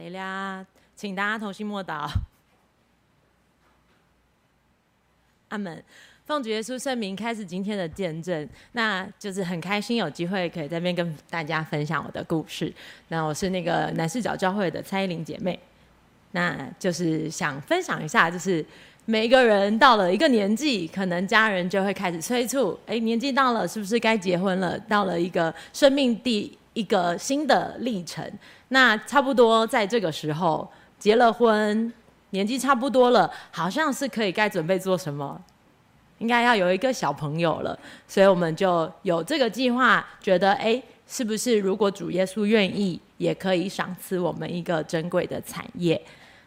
利路亚，请大家同心默祷。阿门。奉主耶稣圣名开始今天的见证，那就是很开心有机会可以在边跟大家分享我的故事。那我是那个南势角教会的蔡依林姐妹，那就是想分享一下，就是每一个人到了一个年纪，可能家人就会开始催促，哎，年纪到了，是不是该结婚了？到了一个生命第一个新的历程，那差不多在这个时候结了婚，年纪差不多了，好像是可以该准备做什么。应该要有一个小朋友了，所以我们就有这个计划，觉得哎，是不是如果主耶稣愿意，也可以赏赐我们一个珍贵的产业？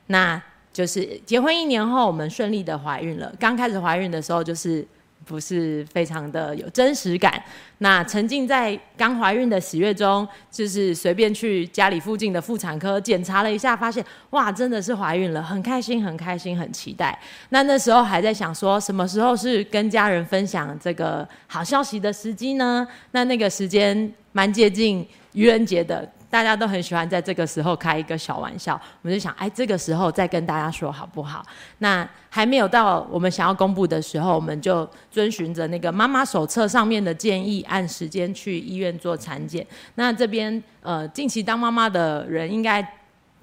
那就是结婚一年后，我们顺利的怀孕了。刚开始怀孕的时候，就是。不是非常的有真实感。那沉浸在刚怀孕的喜悦中，就是随便去家里附近的妇产科检查了一下，发现哇，真的是怀孕了，很开心，很开心，很期待。那那时候还在想说，什么时候是跟家人分享这个好消息的时机呢？那那个时间蛮接近愚人节的。大家都很喜欢在这个时候开一个小玩笑，我们就想，哎，这个时候再跟大家说好不好？那还没有到我们想要公布的时候，我们就遵循着那个妈妈手册上面的建议，按时间去医院做产检。那这边呃，近期当妈妈的人应该。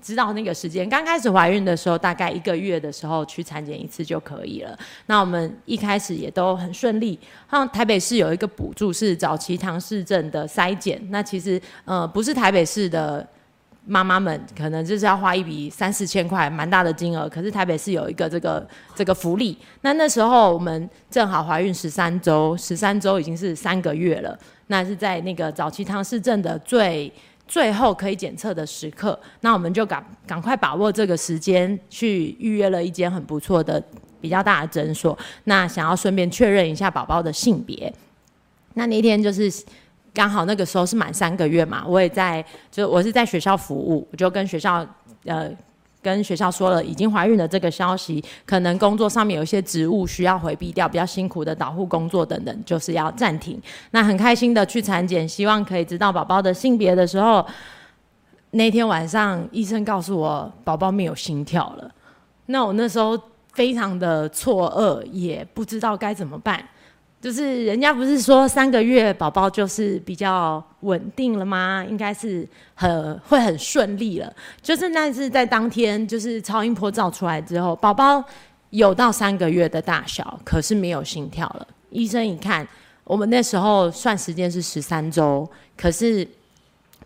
知道那个时间，刚开始怀孕的时候，大概一个月的时候去产检一次就可以了。那我们一开始也都很顺利。像台北市有一个补助是早期唐氏症的筛检，那其实呃不是台北市的妈妈们可能就是要花一笔三四千块，蛮大的金额。可是台北市有一个这个这个福利。那那时候我们正好怀孕十三周，十三周已经是三个月了。那是在那个早期唐氏症的最。最后可以检测的时刻，那我们就赶赶快把握这个时间，去预约了一间很不错的、比较大的诊所。那想要顺便确认一下宝宝的性别。那那天就是刚好那个时候是满三个月嘛，我也在，就我是在学校服务，我就跟学校呃。跟学校说了已经怀孕的这个消息，可能工作上面有一些职务需要回避掉，比较辛苦的导护工作等等，就是要暂停。那很开心的去产检，希望可以知道宝宝的性别的时候，那天晚上医生告诉我宝宝没有心跳了。那我那时候非常的错愕，也不知道该怎么办。就是人家不是说三个月宝宝就是比较稳定了吗？应该是很会很顺利了。就是那是在当天，就是超音波照出来之后，宝宝有到三个月的大小，可是没有心跳了。医生一看，我们那时候算时间是十三周，可是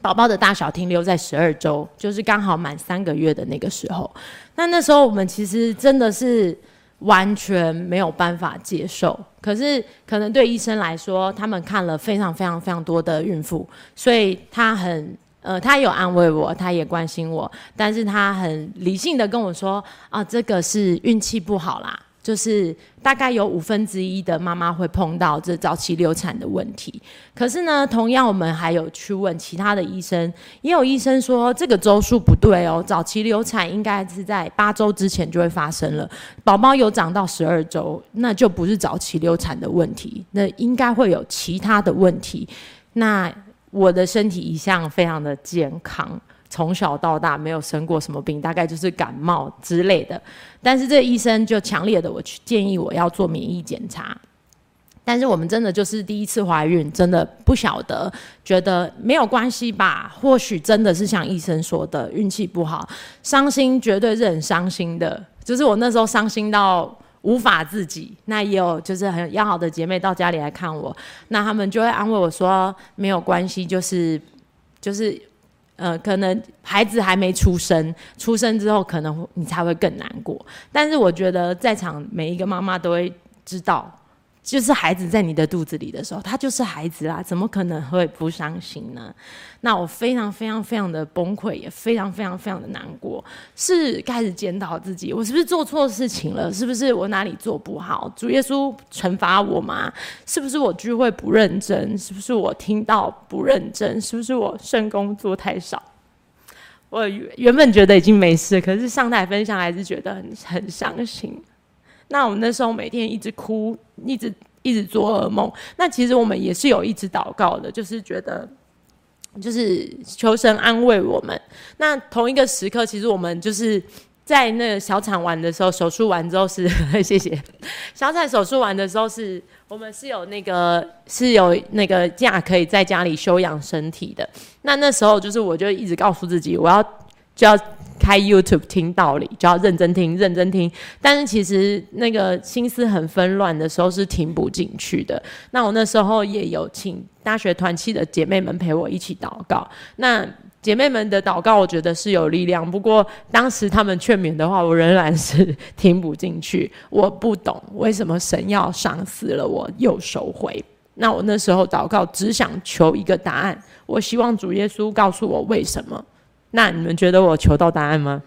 宝宝的大小停留在十二周，就是刚好满三个月的那个时候。那那时候我们其实真的是。完全没有办法接受，可是可能对医生来说，他们看了非常非常非常多的孕妇，所以他很呃，他有安慰我，他也关心我，但是他很理性的跟我说啊，这个是运气不好啦。就是大概有五分之一的妈妈会碰到这早期流产的问题，可是呢，同样我们还有去问其他的医生，也有医生说这个周数不对哦，早期流产应该是在八周之前就会发生了，宝宝有长到十二周，那就不是早期流产的问题，那应该会有其他的问题。那我的身体一向非常的健康。从小到大没有生过什么病，大概就是感冒之类的。但是这医生就强烈的我去建议我要做免疫检查。但是我们真的就是第一次怀孕，真的不晓得，觉得没有关系吧？或许真的是像医生说的运气不好，伤心绝对是很伤心的。就是我那时候伤心到无法自己。那也有就是很要好的姐妹到家里来看我，那他们就会安慰我说没有关系，就是就是。呃，可能孩子还没出生，出生之后可能你才会更难过。但是我觉得在场每一个妈妈都会知道。就是孩子在你的肚子里的时候，他就是孩子啦，怎么可能会不伤心呢？那我非常非常非常的崩溃，也非常非常非常的难过，是开始检讨自己，我是不是做错事情了？是不是我哪里做不好？主耶稣惩罚我吗？是不是我聚会不认真？是不是我听到不认真？是不是我圣工做太少？我原本觉得已经没事，可是上台分享还是觉得很很伤心。那我们那时候每天一直哭，一直一直做噩梦。那其实我们也是有一直祷告的，就是觉得就是求神安慰我们。那同一个时刻，其实我们就是在那个小产完的时候，手术完之后是 谢谢小产手术完的时候是，我们是有那个是有那个假可以在家里休养身体的。那那时候就是我就一直告诉自己，我要就要。开 YouTube 听道理，就要认真听，认真听。但是其实那个心思很纷乱的时候是听不进去的。那我那时候也有请大学团契的姐妹们陪我一起祷告。那姐妹们的祷告，我觉得是有力量。不过当时他们劝勉的话，我仍然是 听不进去。我不懂为什么神要赏死了我又收回。那我那时候祷告，只想求一个答案。我希望主耶稣告诉我为什么。那你们觉得我求到答案吗？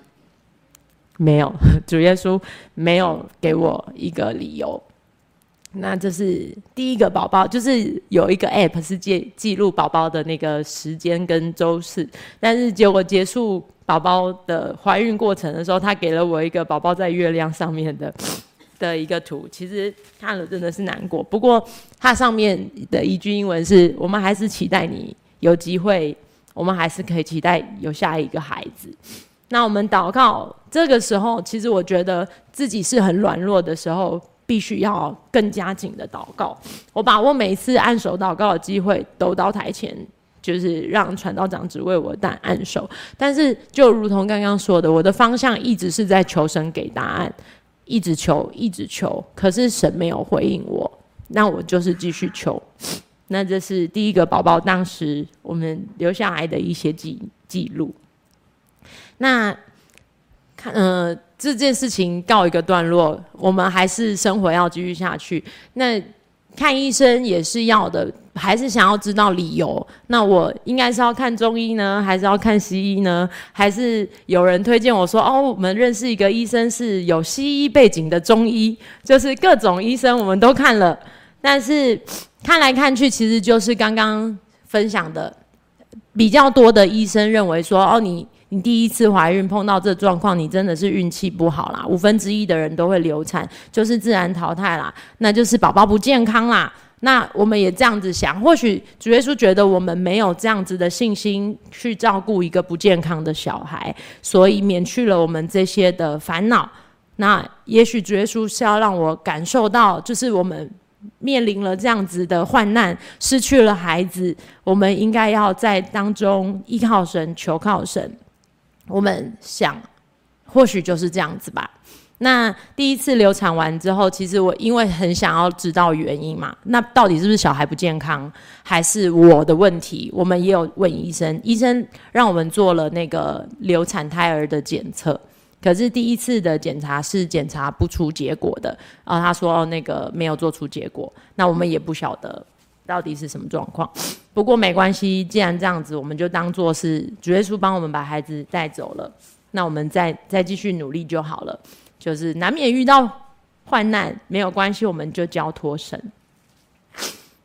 没有，主耶稣没有给我一个理由。那这是第一个宝宝，就是有一个 app 是记记录宝宝的那个时间跟周次，但是结果结束宝宝的怀孕过程的时候，他给了我一个宝宝在月亮上面的 的一个图，其实看了真的是难过。不过它上面的一句英文是：我们还是期待你有机会。我们还是可以期待有下一个孩子。那我们祷告，这个时候，其实我觉得自己是很软弱的时候，必须要更加紧的祷告。我把握每次按手祷告的机会，都到台前，就是让传道长只为我但按手。但是，就如同刚刚说的，我的方向一直是在求神给答案，一直求，一直求。可是神没有回应我，那我就是继续求。那这是第一个宝宝，当时我们留下来的一些记记录。那看，呃，这件事情告一个段落，我们还是生活要继续下去。那看医生也是要的，还是想要知道理由。那我应该是要看中医呢，还是要看西医呢？还是有人推荐我说，哦，我们认识一个医生是有西医背景的中医，就是各种医生我们都看了，但是。看来看去，其实就是刚刚分享的，比较多的医生认为说，哦，你你第一次怀孕碰到这状况，你真的是运气不好啦。五分之一的人都会流产，就是自然淘汰啦，那就是宝宝不健康啦。那我们也这样子想，或许主耶稣觉得我们没有这样子的信心去照顾一个不健康的小孩，所以免去了我们这些的烦恼。那也许主耶稣是要让我感受到，就是我们。面临了这样子的患难，失去了孩子，我们应该要在当中依靠神、求靠神。我们想，或许就是这样子吧。那第一次流产完之后，其实我因为很想要知道原因嘛，那到底是不是小孩不健康，还是我的问题？我们也有问医生，医生让我们做了那个流产胎儿的检测。可是第一次的检查是检查不出结果的，然后他说那个没有做出结果，那我们也不晓得到底是什么状况。不过没关系，既然这样子，我们就当做是主耶稣帮我们把孩子带走了，那我们再再继续努力就好了。就是难免遇到患难，没有关系，我们就交托神。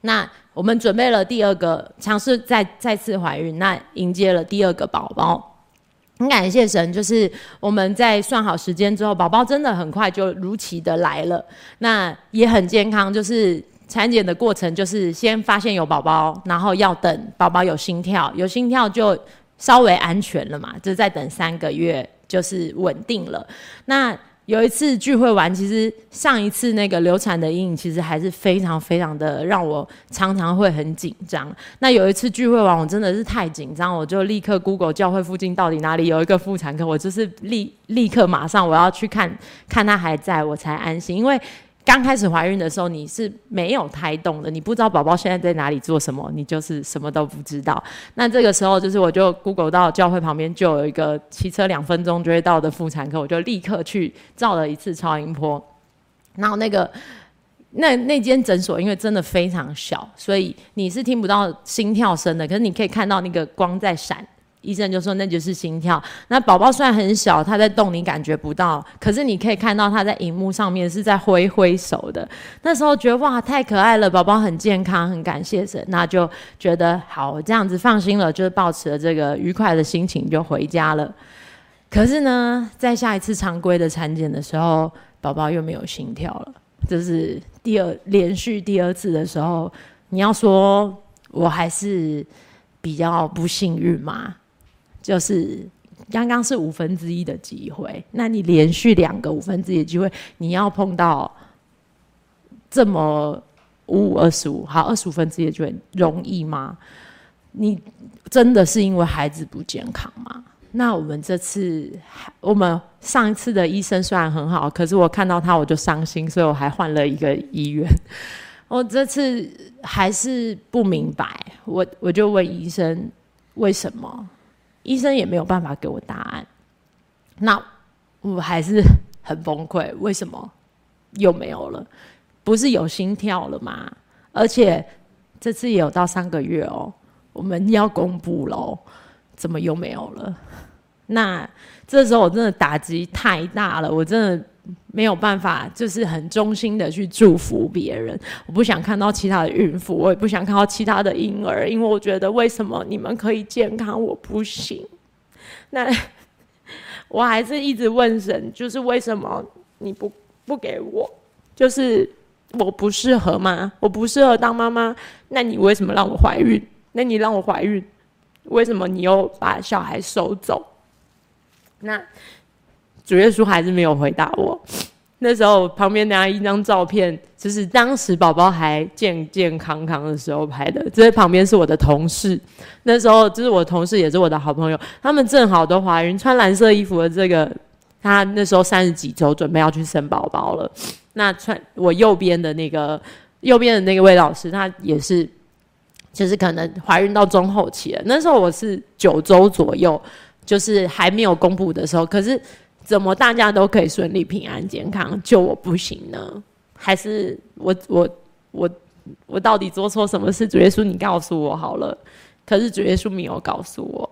那我们准备了第二个尝试再再次怀孕，那迎接了第二个宝宝。很感谢神，就是我们在算好时间之后，宝宝真的很快就如期的来了。那也很健康，就是产检的过程，就是先发现有宝宝，然后要等宝宝有心跳，有心跳就稍微安全了嘛，就再等三个月就是稳定了。那有一次聚会完，其实上一次那个流产的阴影，其实还是非常非常的让我常常会很紧张。那有一次聚会完，我真的是太紧张，我就立刻 Google 教会附近到底哪里有一个妇产科，我就是立立刻马上我要去看看他还在，我才安心，因为。刚开始怀孕的时候，你是没有胎动的，你不知道宝宝现在在哪里做什么，你就是什么都不知道。那这个时候，就是我就 Google 到教会旁边就有一个骑车两分钟就会到的妇产科，我就立刻去照了一次超音波。然后那个那那间诊所因为真的非常小，所以你是听不到心跳声的，可是你可以看到那个光在闪。医生就说那就是心跳。那宝宝虽然很小，他在动，你感觉不到，可是你可以看到他在荧幕上面是在挥挥手的。那时候觉得哇，太可爱了，宝宝很健康，很感谢神。那就觉得好，这样子放心了，就是保持了这个愉快的心情就回家了。可是呢，在下一次常规的产检的时候，宝宝又没有心跳了。这是第二连续第二次的时候，你要说我还是。比较不幸运吗？就是刚刚是五分之一的机会，那你连续两个五分之一的机会，你要碰到这么五五二十五，好，二十五分之一的机会容易吗？你真的是因为孩子不健康吗？那我们这次，我们上一次的医生虽然很好，可是我看到他我就伤心，所以我还换了一个医院。我这次还是不明白，我我就问医生为什么，医生也没有办法给我答案。那我还是 很崩溃，为什么又没有了？不是有心跳了吗？而且这次也有到三个月哦，我们要公布喽，怎么又没有了？那这时候我真的打击太大了，我真的没有办法，就是很衷心的去祝福别人。我不想看到其他的孕妇，我也不想看到其他的婴儿，因为我觉得为什么你们可以健康，我不行？那 我还是一直问神，就是为什么你不不给我？就是我不适合吗？我不适合当妈妈？那你为什么让我怀孕？那你让我怀孕，为什么你又把小孩收走？那主耶稣还是没有回答我。那时候旁边拿一张照片，就是当时宝宝还健健康康的时候拍的。这旁边是我的同事，那时候就是我同事，也是我的好朋友。他们正好都怀孕，穿蓝色衣服的这个，他那时候三十几周，准备要去生宝宝了。那穿我右边的那个右边的那个魏老师，他也是，就是可能怀孕到中后期了。那时候我是九周左右。就是还没有公布的时候，可是怎么大家都可以顺利、平安、健康，就我不行呢？还是我我我我到底做错什么事？主耶稣，你告诉我好了。可是主耶稣没有告诉我。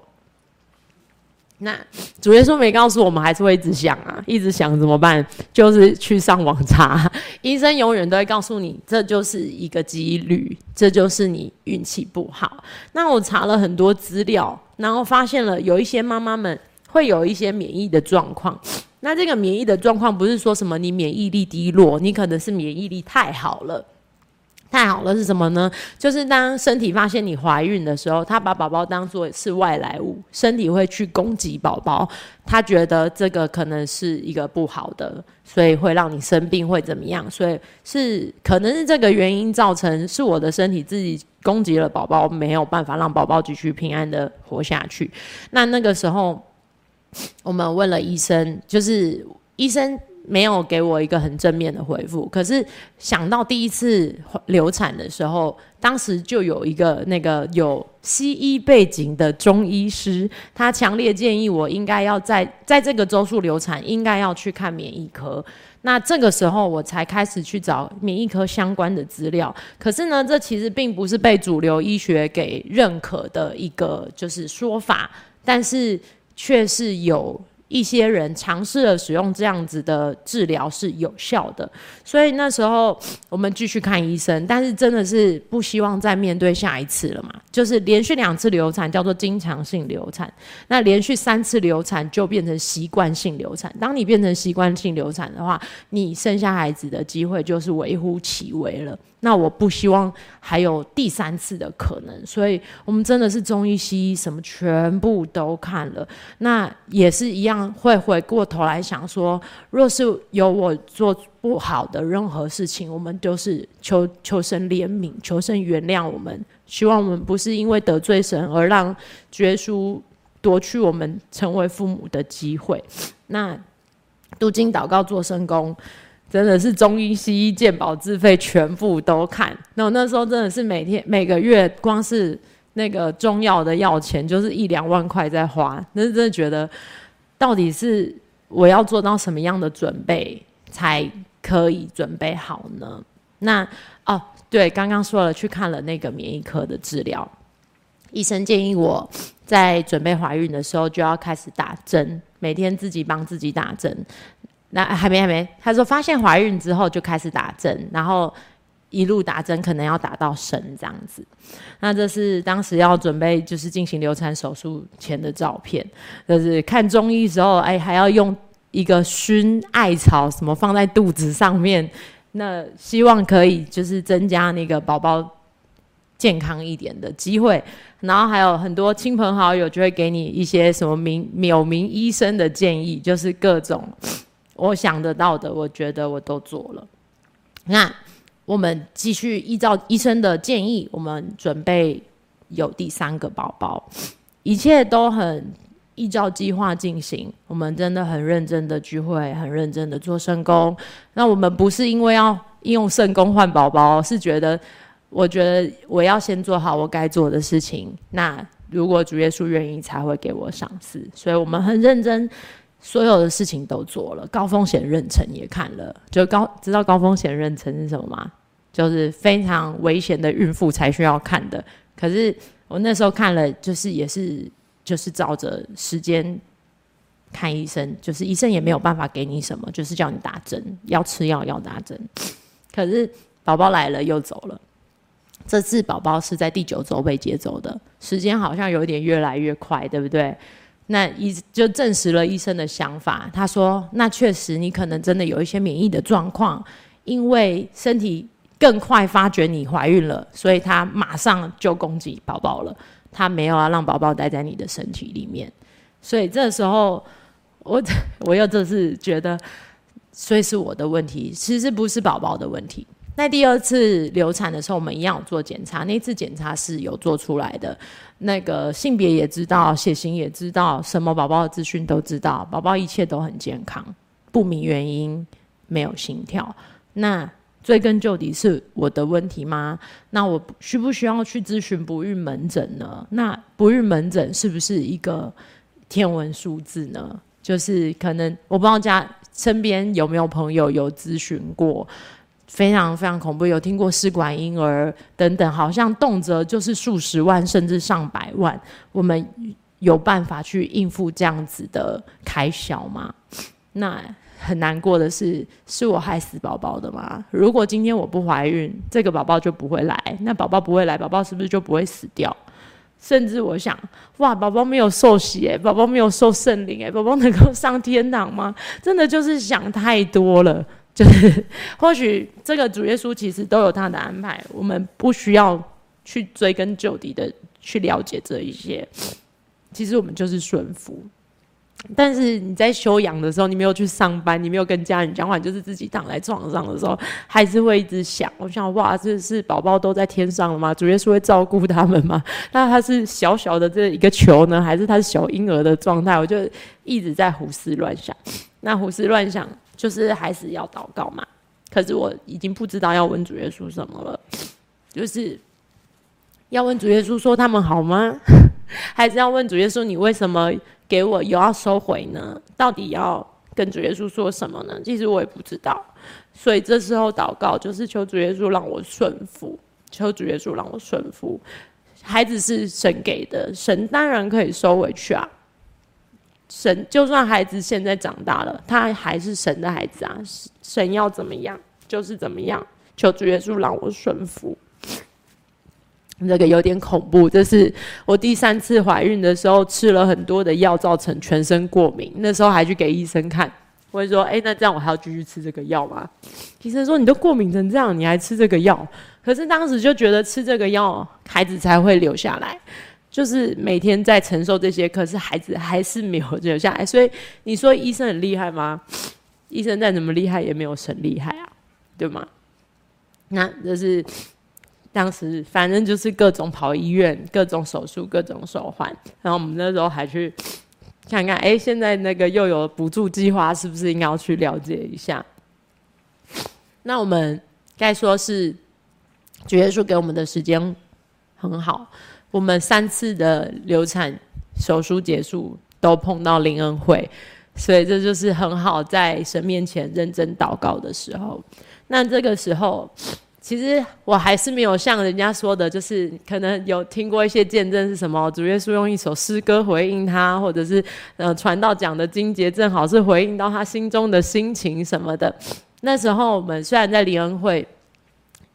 那主耶稣没告诉我们，还是会一直想啊，一直想怎么办？就是去上网查，医生永远都会告诉你，这就是一个几率，这就是你运气不好。那我查了很多资料，然后发现了有一些妈妈们会有一些免疫的状况。那这个免疫的状况不是说什么你免疫力低落，你可能是免疫力太好了。太好了，是什么呢？就是当身体发现你怀孕的时候，他把宝宝当做是外来物，身体会去攻击宝宝。他觉得这个可能是一个不好的，所以会让你生病，会怎么样？所以是可能是这个原因造成，是我的身体自己攻击了宝宝，没有办法让宝宝继续平安的活下去。那那个时候，我们问了医生，就是医生。没有给我一个很正面的回复，可是想到第一次流产的时候，当时就有一个那个有西医背景的中医师，他强烈建议我应该要在在这个周数流产，应该要去看免疫科。那这个时候我才开始去找免疫科相关的资料。可是呢，这其实并不是被主流医学给认可的一个就是说法，但是却是有。一些人尝试了使用这样子的治疗是有效的，所以那时候我们继续看医生，但是真的是不希望再面对下一次了嘛。就是连续两次流产叫做经常性流产，那连续三次流产就变成习惯性流产。当你变成习惯性流产的话，你生下孩子的机会就是微乎其微了。那我不希望还有第三次的可能，所以我们真的是中医、西医什么全部都看了。那也是一样，会回过头来想说，若是有我做不好的任何事情，我们就是求求神怜悯，求神原谅我们。希望我们不是因为得罪神而让耶稣夺去我们成为父母的机会。那读经、祷告、做圣工。真的是中医、西医、健保自费全部都看。那我那时候真的是每天每个月光是那个中药的药钱就是一两万块在花。那真的觉得，到底是我要做到什么样的准备才可以准备好呢？那哦，对，刚刚说了去看了那个免疫科的治疗，医生建议我在准备怀孕的时候就要开始打针，每天自己帮自己打针。那还没还没，他说发现怀孕之后就开始打针，然后一路打针，可能要打到生这样子。那这是当时要准备就是进行流产手术前的照片，就是看中医时候，哎，还要用一个熏艾草什么放在肚子上面，那希望可以就是增加那个宝宝健康一点的机会。然后还有很多亲朋好友就会给你一些什么名有名医生的建议，就是各种我想得到的，我觉得我都做了。那我们继续依照医生的建议，我们准备有第三个宝宝，一切都很依照计划进行。我们真的很认真的聚会，很认真的做圣工。那我们不是因为要用圣工换宝宝，是觉得。我觉得我要先做好我该做的事情。那如果主耶稣愿意，才会给我赏赐。所以我们很认真，所有的事情都做了。高风险妊娠也看了，就高知道高风险妊娠是什么吗？就是非常危险的孕妇才需要看的。可是我那时候看了，就是也是就是照着时间看医生，就是医生也没有办法给你什么，就是叫你打针，要吃药要打针。可是宝宝来了又走了。这次宝宝是在第九周被接走的，时间好像有点越来越快，对不对？那医就证实了医生的想法。他说：“那确实你可能真的有一些免疫的状况，因为身体更快发觉你怀孕了，所以他马上就攻击宝宝了。他没有要让宝宝待在你的身体里面。所以这时候我 我又这次觉得，所以是我的问题，其实不是宝宝的问题。”那第二次流产的时候，我们一样有做检查。那次检查是有做出来的，那个性别也知道，血型也知道，什么宝宝的资讯都知道，宝宝一切都很健康，不明原因，没有心跳。那追根究底是我的问题吗？那我需不需要去咨询不孕门诊呢？那不孕门诊是不是一个天文数字呢？就是可能我不知道家身边有没有朋友有咨询过。非常非常恐怖，有听过试管婴儿等等，好像动辄就是数十万甚至上百万。我们有办法去应付这样子的开销吗？那很难过的是，是我害死宝宝的吗？如果今天我不怀孕，这个宝宝就不会来。那宝宝不会来，宝宝是不是就不会死掉？甚至我想，哇，宝宝没有受洗诶，宝宝没有受圣灵诶，宝宝能够上天堂吗？真的就是想太多了。就是，或许这个主耶稣其实都有他的安排，我们不需要去追根究底的去了解这一些。其实我们就是顺服。但是你在休养的时候，你没有去上班，你没有跟家人讲话，就是自己躺在床上的时候，还是会一直想。我想，哇，这是宝宝都在天上了吗？主耶稣会照顾他们吗？那他是小小的这一个球呢，还是他是小婴儿的状态？我就一直在胡思乱想。那胡思乱想。就是还是要祷告嘛，可是我已经不知道要问主耶稣什么了，就是要问主耶稣说他们好吗？还是要问主耶稣你为什么给我又要收回呢？到底要跟主耶稣说什么呢？其实我也不知道，所以这时候祷告就是求主耶稣让我顺服，求主耶稣让我顺服。孩子是神给的，神当然可以收回去啊。神就算孩子现在长大了，他还是神的孩子啊！神要怎么样就是怎么样。求主耶稣让我顺服。这个有点恐怖，这是我第三次怀孕的时候吃了很多的药，造成全身过敏。那时候还去给医生看，我就说：“哎，那这样我还要继续吃这个药吗？”医生说：“你都过敏成这样，你还吃这个药？”可是当时就觉得吃这个药，孩子才会留下来。就是每天在承受这些，可是孩子还是没有留下来。所以你说医生很厉害吗？医生再怎么厉害，也没有神厉害啊，对吗？那就是当时反正就是各种跑医院，各种手术，各种手环。然后我们那时候还去看看，哎，现在那个又有补助计划，是不是应该要去了解一下？那我们该说是主耶稣给我们的时间很好。我们三次的流产手术结束都碰到灵恩会，所以这就是很好在神面前认真祷告的时候。那这个时候，其实我还是没有像人家说的，就是可能有听过一些见证是什么，主耶稣用一首诗歌回应他，或者是呃传道讲的经节正好是回应到他心中的心情什么的。那时候我们虽然在灵恩会。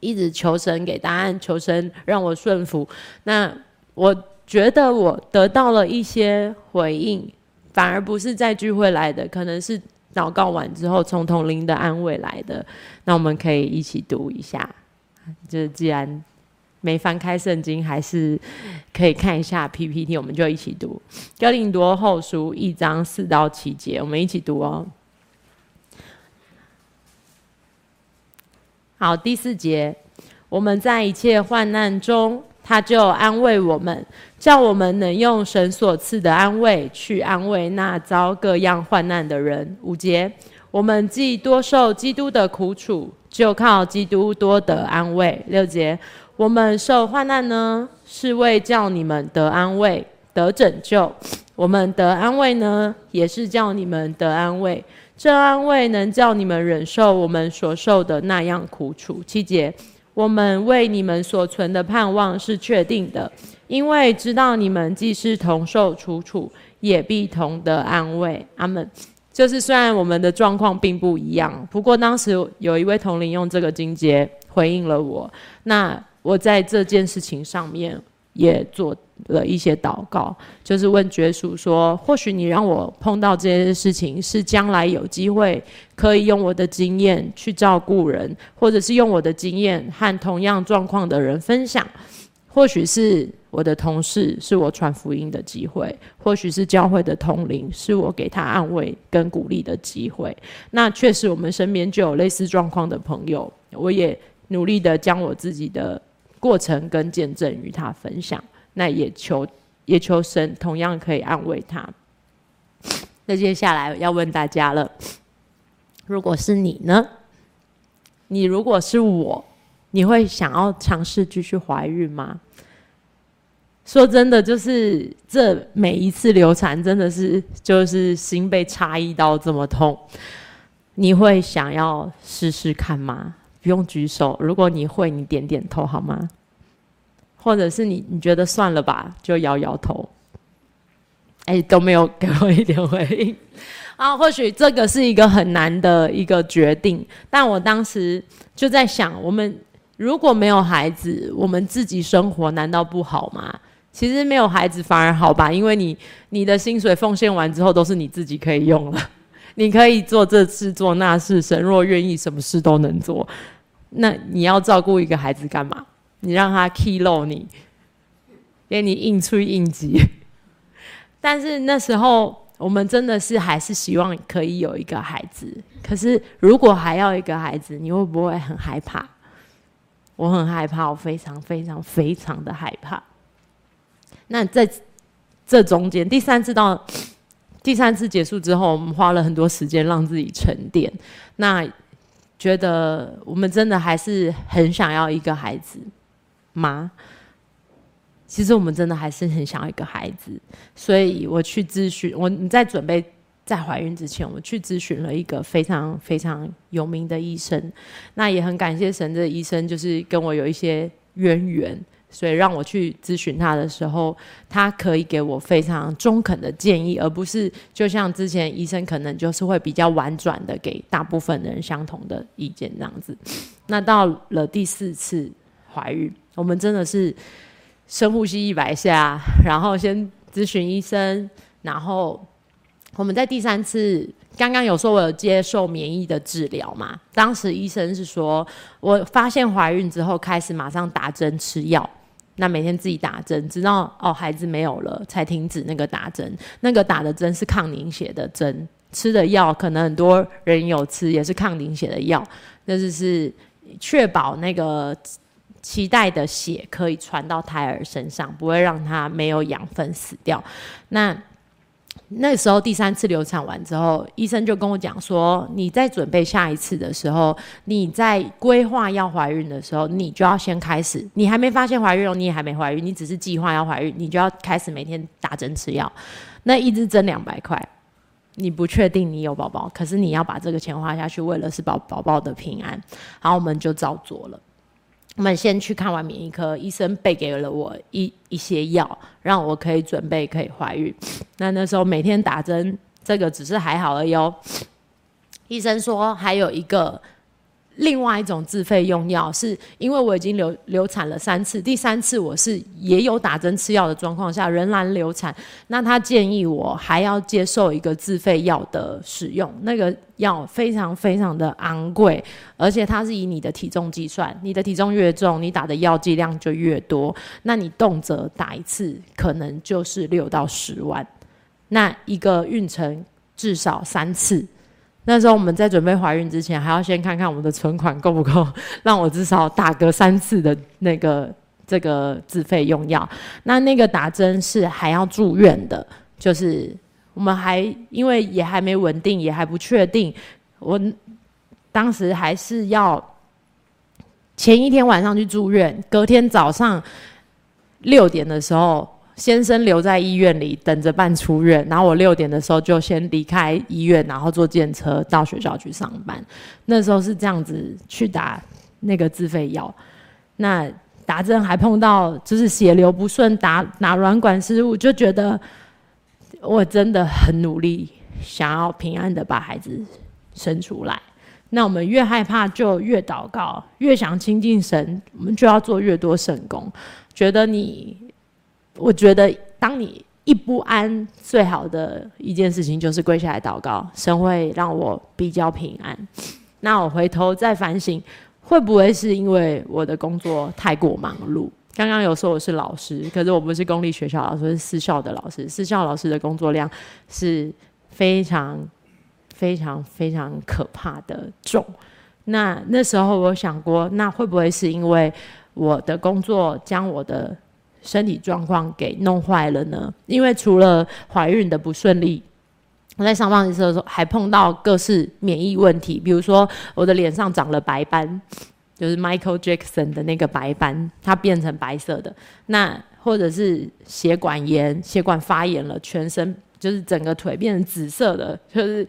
一直求神给答案，求神让我顺服。那我觉得我得到了一些回应，反而不是在聚会来的，可能是祷告完之后从同龄的安慰来的。那我们可以一起读一下，就是既然没翻开圣经，还是可以看一下 PPT，我们就一起读《哥林多后书》一章四到七节，我们一起读哦。好，第四节，我们在一切患难中，他就安慰我们，叫我们能用神所赐的安慰去安慰那遭各样患难的人。五节，我们既多受基督的苦楚，就靠基督多得安慰。六节。我们受患难呢，是为叫你们得安慰、得拯救；我们得安慰呢，也是叫你们得安慰。这安慰能叫你们忍受我们所受的那样苦楚。七节，我们为你们所存的盼望是确定的，因为知道你们既是同受楚楚，也必同得安慰。阿门。就是虽然我们的状况并不一样，不过当时有一位同龄用这个经节回应了我。那。我在这件事情上面也做了一些祷告，就是问觉叔说：或许你让我碰到这件事情，是将来有机会可以用我的经验去照顾人，或者是用我的经验和同样状况的人分享。或许是我的同事，是我传福音的机会；或许是教会的同灵，是我给他安慰跟鼓励的机会。那确实，我们身边就有类似状况的朋友，我也努力的将我自己的。过程跟见证与他分享，那也求也求神同样可以安慰他。那接下来要问大家了，如果是你呢？你如果是我，你会想要尝试继续怀孕吗？说真的，就是这每一次流产，真的是就是心被插一刀这么痛。你会想要试试看吗？不用举手，如果你会，你点点头好吗？或者是你你觉得算了吧，就摇摇头。哎，都没有给我一点回应 啊。或许这个是一个很难的一个决定，但我当时就在想，我们如果没有孩子，我们自己生活难道不好吗？其实没有孩子反而好吧，因为你你的薪水奉献完之后，都是你自己可以用了，你可以做这事做那事，神若愿意，什么事都能做。那你要照顾一个孩子干嘛？你让他 key 漏你，给你应出应急。但是那时候我们真的是还是希望可以有一个孩子。可是如果还要一个孩子，你会不会很害怕？我很害怕，我非常非常非常的害怕。那在这中间，第三次到第三次结束之后，我们花了很多时间让自己沉淀。那觉得我们真的还是很想要一个孩子吗？其实我们真的还是很想要一个孩子，所以我去咨询。我你在准备在怀孕之前，我去咨询了一个非常非常有名的医生。那也很感谢神的医生，就是跟我有一些渊源。所以让我去咨询他的时候，他可以给我非常中肯的建议，而不是就像之前医生可能就是会比较婉转的给大部分人相同的意见这样子。那到了第四次怀孕，我们真的是深呼吸一百下，然后先咨询医生，然后我们在第三次刚刚有说我有接受免疫的治疗嘛？当时医生是说我发现怀孕之后开始马上打针吃药。那每天自己打针，直到哦孩子没有了才停止那个打针。那个打的针是抗凝血的针，吃的药可能很多人有吃，也是抗凝血的药。那就是确保那个期待的血可以传到胎儿身上，不会让他没有养分死掉。那那时候第三次流产完之后，医生就跟我讲说：“你在准备下一次的时候，你在规划要怀孕的时候，你就要先开始。你还没发现怀孕哦，你也还没怀孕，你只是计划要怀孕，你就要开始每天打针吃药。那一支针两百块，你不确定你有宝宝，可是你要把这个钱花下去，为了是保宝宝的平安。然后我们就照做了。”我们先去看完免疫科，医生备给了我一一些药，让我可以准备可以怀孕。那那时候每天打针，这个只是还好而已哦。医生说还有一个另外一种自费用药，是因为我已经流流产了三次，第三次我是也有打针吃药的状况下仍然流产，那他建议我还要接受一个自费药的使用，那个药非常非常的昂贵，而且它是以你的体重计算，你的体重越重，你打的药剂量就越多，那你动辄打一次可能就是六到十万，那一个孕程至少三次。那时候我们在准备怀孕之前，还要先看看我们的存款够不够，让我至少打个三次的那个这个自费用药。那那个打针是还要住院的，就是我们还因为也还没稳定，也还不确定。我当时还是要前一天晚上去住院，隔天早上六点的时候。先生留在医院里等着办出院，然后我六点的时候就先离开医院，然后坐电车到学校去上班。那时候是这样子去打那个自费药，那打针还碰到就是血流不顺，打打软管失误，就觉得我真的很努力，想要平安的把孩子生出来。那我们越害怕就越祷告，越想亲近神，我们就要做越多圣工，觉得你。我觉得，当你一不安，最好的一件事情就是跪下来祷告，神会让我比较平安。那我回头再反省，会不会是因为我的工作太过忙碌？刚刚有说我是老师，可是我不是公立学校老师，是私校的老师。私校老师的工作量是非常、非常、非常可怕的重。那那时候我想过，那会不会是因为我的工作将我的身体状况给弄坏了呢？因为除了怀孕的不顺利，我在上班的时候还碰到各式免疫问题，比如说我的脸上长了白斑，就是 Michael Jackson 的那个白斑，它变成白色的。那或者是血管炎，血管发炎了，全身就是整个腿变成紫色的，就是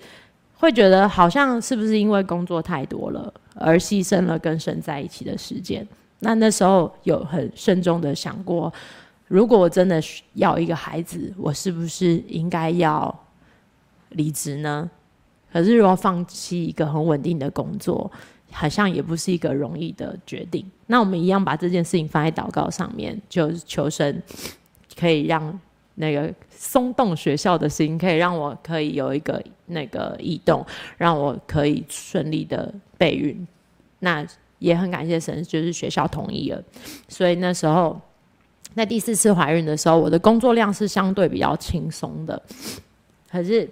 会觉得好像是不是因为工作太多了而牺牲了跟神在一起的时间。那那时候有很慎重的想过，如果我真的要一个孩子，我是不是应该要离职呢？可是如果放弃一个很稳定的工作，好像也不是一个容易的决定。那我们一样把这件事情放在祷告上面，就求神可以让那个松动学校的心，可以让我可以有一个那个异动，让我可以顺利的备孕。那。也很感谢神，就是学校同意了，所以那时候在第四次怀孕的时候，我的工作量是相对比较轻松的。可是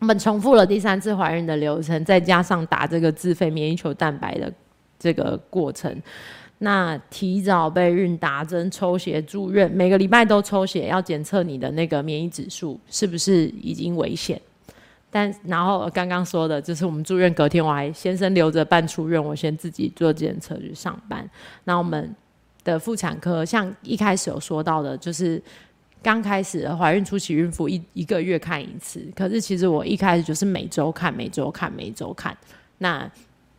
我们重复了第三次怀孕的流程，再加上打这个自费免疫球蛋白的这个过程，那提早备孕、打针、抽血、住院，每个礼拜都抽血，要检测你的那个免疫指数是不是已经危险。但然后刚刚说的就是我们住院隔天，我还先生留着办出院，我先自己坐检车去上班。那我们的妇产科像一开始有说到的，就是刚开始怀孕初期孕妇一一个月看一次，可是其实我一开始就是每周看、每周看、每周看，那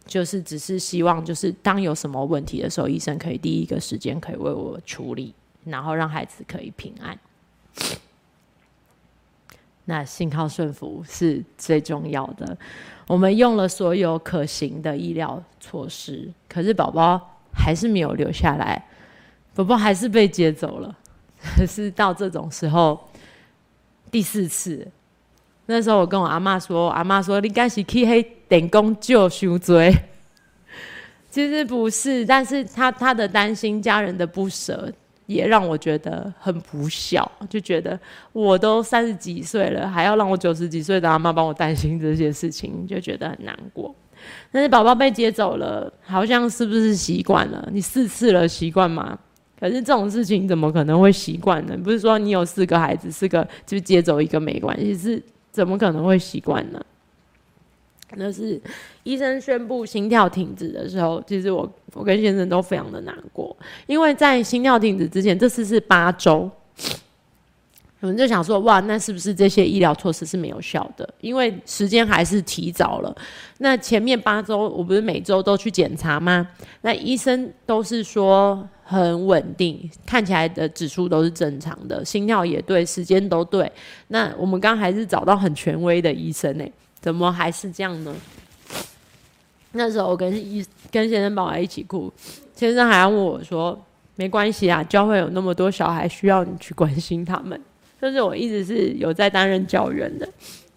就是只是希望就是当有什么问题的时候，医生可以第一个时间可以为我处理，然后让孩子可以平安。那信靠顺服是最重要的。我们用了所有可行的医疗措施，可是宝宝还是没有留下来，宝宝还是被接走了。可 是到这种时候，第四次，那时候我跟我阿妈说，阿妈说：“你该是去黑电工救赎罪。”其实不是，但是他他的担心，家人的不舍。也让我觉得很不孝，就觉得我都三十几岁了，还要让我九十几岁的阿妈帮我担心这些事情，就觉得很难过。但是宝宝被接走了，好像是不是习惯了？你四次了，习惯吗？可是这种事情怎么可能会习惯呢？不是说你有四个孩子，四个就接走一个没关系，是怎么可能会习惯呢？那是医生宣布心跳停止的时候，其实我我跟先生都非常的难过，因为在心跳停止之前，这次是八周，我们就想说，哇，那是不是这些医疗措施是没有效的？因为时间还是提早了。那前面八周，我不是每周都去检查吗？那医生都是说很稳定，看起来的指数都是正常的，心跳也对，时间都对。那我们刚还是找到很权威的医生呢。怎么还是这样呢？那时候我跟医跟先生抱在一起哭，先生还要问我说：“没关系啊，教会有那么多小孩需要你去关心他们。”就是我一直是有在担任教员的，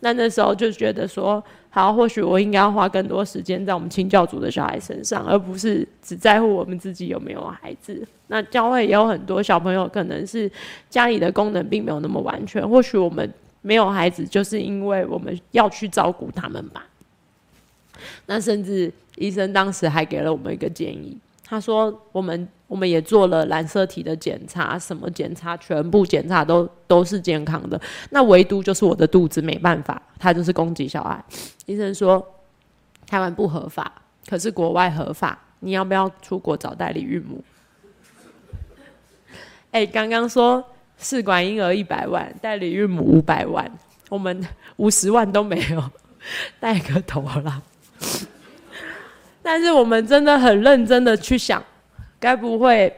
那那时候就觉得说，好，或许我应该要花更多时间在我们清教组的小孩身上，而不是只在乎我们自己有没有孩子。那教会也有很多小朋友，可能是家里的功能并没有那么完全，或许我们没有孩子，就是因为我们要去照顾他们吧。那甚至医生当时还给了我们一个建议，他说：“我们我们也做了染色体的检查，什么检查，全部检查都都是健康的。那唯独就是我的肚子没办法，他就是攻击小孩。医生说台湾不合法，可是国外合法，你要不要出国找代理孕母？哎、刚刚说试管婴儿一百万，代理孕母五百万，我们五十万都没有，带个头啦。”但是我们真的很认真的去想，该不会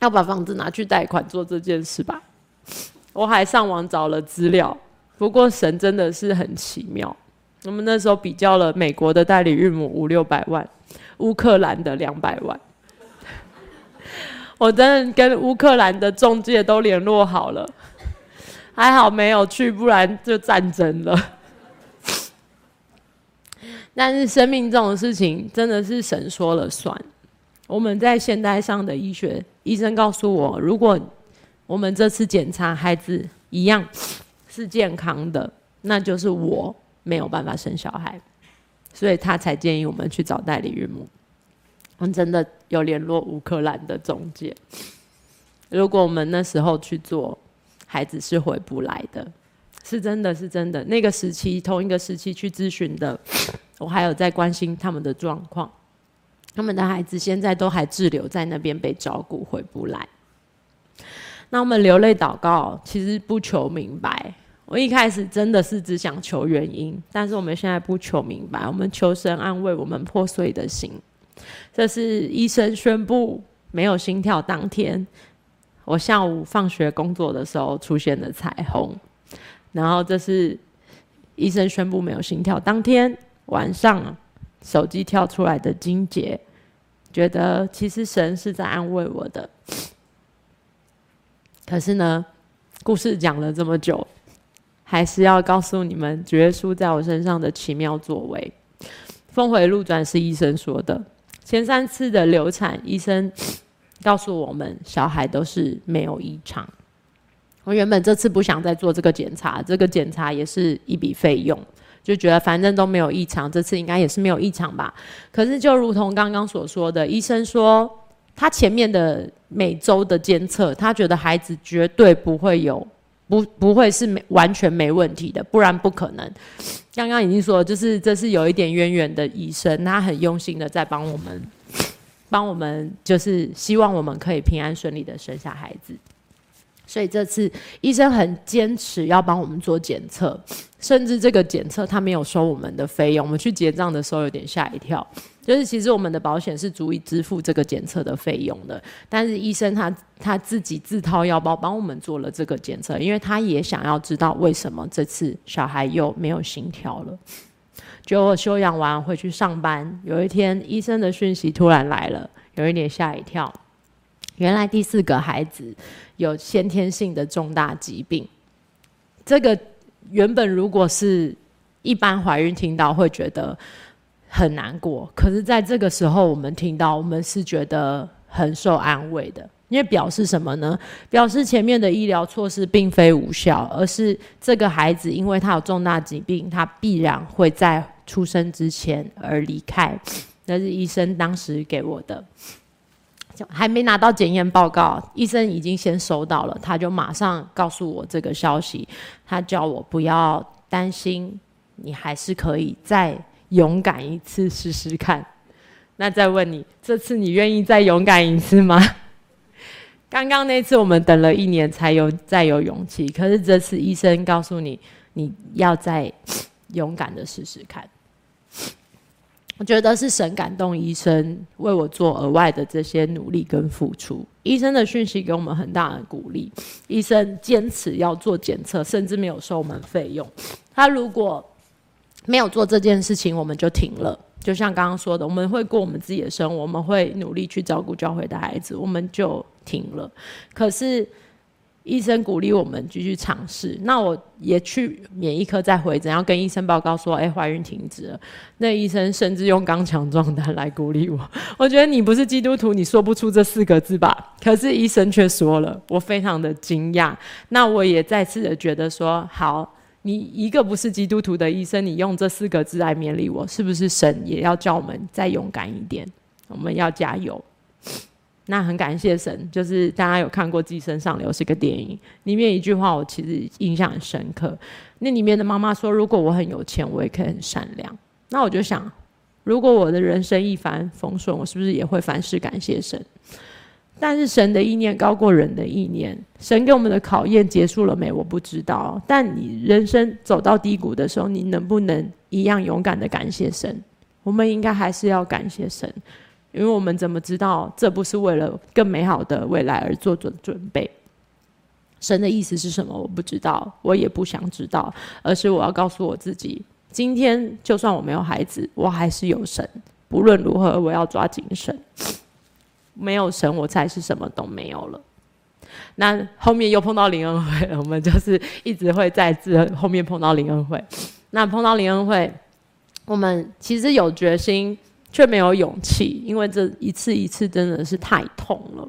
要把房子拿去贷款做这件事吧？我还上网找了资料，不过神真的是很奇妙。我们那时候比较了美国的代理孕母五六百万，乌克兰的两百万。我真的跟乌克兰的中介都联络好了，还好没有去，不然就战争了。但是生命这种事情真的是神说了算。我们在现代上的医学，医生告诉我，如果我们这次检查孩子一样是健康的，那就是我没有办法生小孩，所以他才建议我们去找代理孕母。我们真的有联络乌克兰的中介，如果我们那时候去做，孩子是回不来的，是真的是真的。那个时期，同一个时期去咨询的。我还有在关心他们的状况，他们的孩子现在都还滞留在那边被照顾，回不来。那我们流泪祷告，其实不求明白。我一开始真的是只想求原因，但是我们现在不求明白，我们求神安慰我们破碎的心。这是医生宣布没有心跳当天，我下午放学工作的时候出现的彩虹。然后这是医生宣布没有心跳当天。晚上，手机跳出来的经节，觉得其实神是在安慰我的。可是呢，故事讲了这么久，还是要告诉你们，主耶稣在我身上的奇妙作为。峰回路转是医生说的，前三次的流产，医生告诉我们小孩都是没有异常。我原本这次不想再做这个检查，这个检查也是一笔费用。就觉得反正都没有异常，这次应该也是没有异常吧。可是就如同刚刚所说的，医生说他前面的每周的监测，他觉得孩子绝对不会有，不不会是没完全没问题的，不然不可能。刚刚已经说，就是这是有一点渊源的医生，他很用心的在帮我们，帮我们就是希望我们可以平安顺利的生下孩子。所以这次医生很坚持要帮我们做检测，甚至这个检测他没有收我们的费用。我们去结账的时候有点吓一跳，就是其实我们的保险是足以支付这个检测的费用的，但是医生他他自己自掏腰包帮我们做了这个检测，因为他也想要知道为什么这次小孩又没有心跳了。就我休养完回去上班，有一天医生的讯息突然来了，有一点吓一跳。原来第四个孩子有先天性的重大疾病，这个原本如果是一般怀孕听到会觉得很难过，可是在这个时候我们听到，我们是觉得很受安慰的，因为表示什么呢？表示前面的医疗措施并非无效，而是这个孩子因为他有重大疾病，他必然会在出生之前而离开，那是医生当时给我的。还没拿到检验报告，医生已经先收到了，他就马上告诉我这个消息。他叫我不要担心，你还是可以再勇敢一次试试看。那再问你，这次你愿意再勇敢一次吗？刚刚那次我们等了一年才有再有勇气，可是这次医生告诉你，你要再勇敢的试试看。我觉得是神感动医生为我做额外的这些努力跟付出。医生的讯息给我们很大的鼓励。医生坚持要做检测，甚至没有收我们费用。他如果没有做这件事情，我们就停了，就像刚刚说的，我们会过我们自己的生活，我们会努力去照顾教会的孩子，我们就停了。可是。医生鼓励我们继续尝试，那我也去免疫科再回诊，要跟医生报告说，哎、怀孕停止了。那医生甚至用刚强壮胆来鼓励我。我觉得你不是基督徒，你说不出这四个字吧？可是医生却说了，我非常的惊讶。那我也再次的觉得说，好，你一个不是基督徒的医生，你用这四个字来勉励我，是不是神也要叫我们再勇敢一点？我们要加油。那很感谢神，就是大家有看过《寄生上流》是个电影，里面一句话我其实印象很深刻。那里面的妈妈说：“如果我很有钱，我也可以很善良。”那我就想，如果我的人生一帆风顺，我是不是也会凡事感谢神？但是神的意念高过人的意念，神给我们的考验结束了没？我不知道。但你人生走到低谷的时候，你能不能一样勇敢的感谢神？我们应该还是要感谢神。因为我们怎么知道这不是为了更美好的未来而做准准备？神的意思是什么？我不知道，我也不想知道。而是我要告诉我自己：今天就算我没有孩子，我还是有神。不论如何，我要抓紧神。没有神，我才是什么都没有了。那后面又碰到林恩惠，我们就是一直会在这后面碰到林恩惠。那碰到林恩惠，我们其实有决心。却没有勇气，因为这一次一次真的是太痛了。